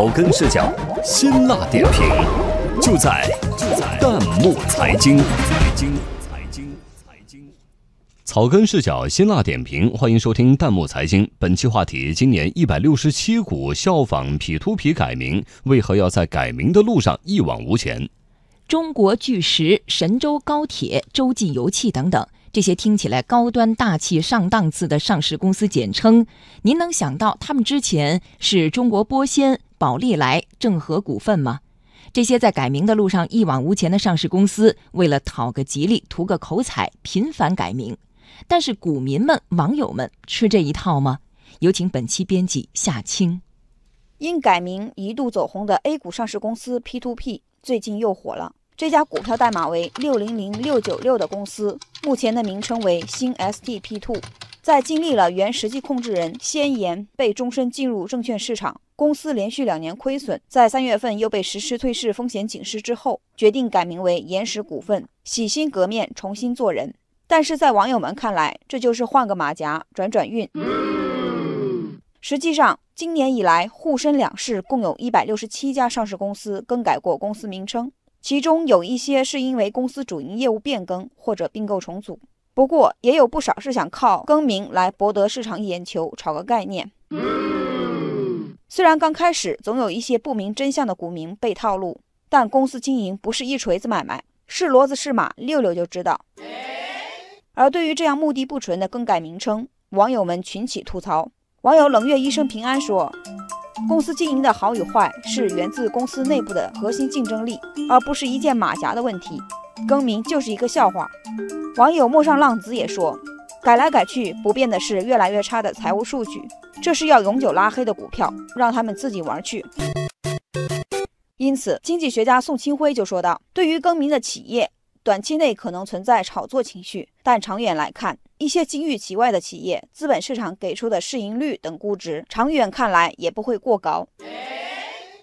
草根视角，辛辣点评，就在就在弹幕财经。财经财经财经，草根视角，辛辣点评，欢迎收听弹幕财经。本期话题：今年一百六十七股效仿 P to P 改名，为何要在改名的路上一往无前？中国巨石、神州高铁、洲际油气等等。这些听起来高端大气上档次的上市公司简称，您能想到他们之前是中国玻纤、宝利来、正和股份吗？这些在改名的路上一往无前的上市公司，为了讨个吉利、图个口彩，频繁改名。但是股民们、网友们吃这一套吗？有请本期编辑夏青。因改名一度走红的 A 股上市公司 P2P，最近又火了。这家股票代码为六零零六九六的公司，目前的名称为新 STP Two。在经历了原实际控制人先言被终身进入证券市场，公司连续两年亏损，在三月份又被实施退市风险警示之后，决定改名为岩石股份，洗心革面，重新做人。但是在网友们看来，这就是换个马甲，转转运。实际上，今年以来，沪深两市共有一百六十七家上市公司更改过公司名称。其中有一些是因为公司主营业务变更或者并购重组，不过也有不少是想靠更名来博得市场眼球、炒个概念。虽然刚开始总有一些不明真相的股民被套路，但公司经营不是一锤子买卖，是骡子是马，溜溜就知道。而对于这样目的不纯的更改名称，网友们群起吐槽。网友冷月一生平安说。公司经营的好与坏是源自公司内部的核心竞争力，而不是一件马甲的问题。更名就是一个笑话。网友陌上浪子也说，改来改去不变的是越来越差的财务数据，这是要永久拉黑的股票，让他们自己玩去。因此，经济学家宋清辉就说道：“对于更名的企业，短期内可能存在炒作情绪，但长远来看。”一些金玉其外的企业，资本市场给出的市盈率等估值，长远看来也不会过高。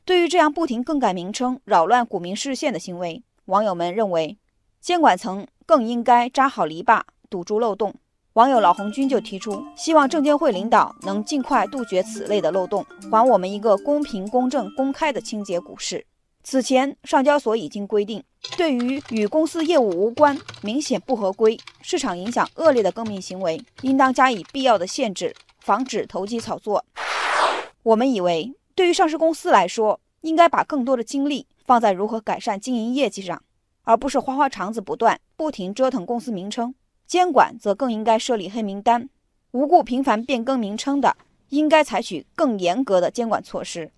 对于这样不停更改名称、扰乱股民视线的行为，网友们认为，监管层更应该扎好篱笆，堵住漏洞。网友老红军就提出，希望证监会领导能尽快杜绝此类的漏洞，还我们一个公平、公正、公开的清洁股市。此前，上交所已经规定，对于与公司业务无关、明显不合规、市场影响恶劣的更名行为，应当加以必要的限制，防止投机炒作。我们以为，对于上市公司来说，应该把更多的精力放在如何改善经营业绩上，而不是花花肠子不断、不停折腾公司名称。监管则更应该设立黑名单，无故频繁变更名称的，应该采取更严格的监管措施。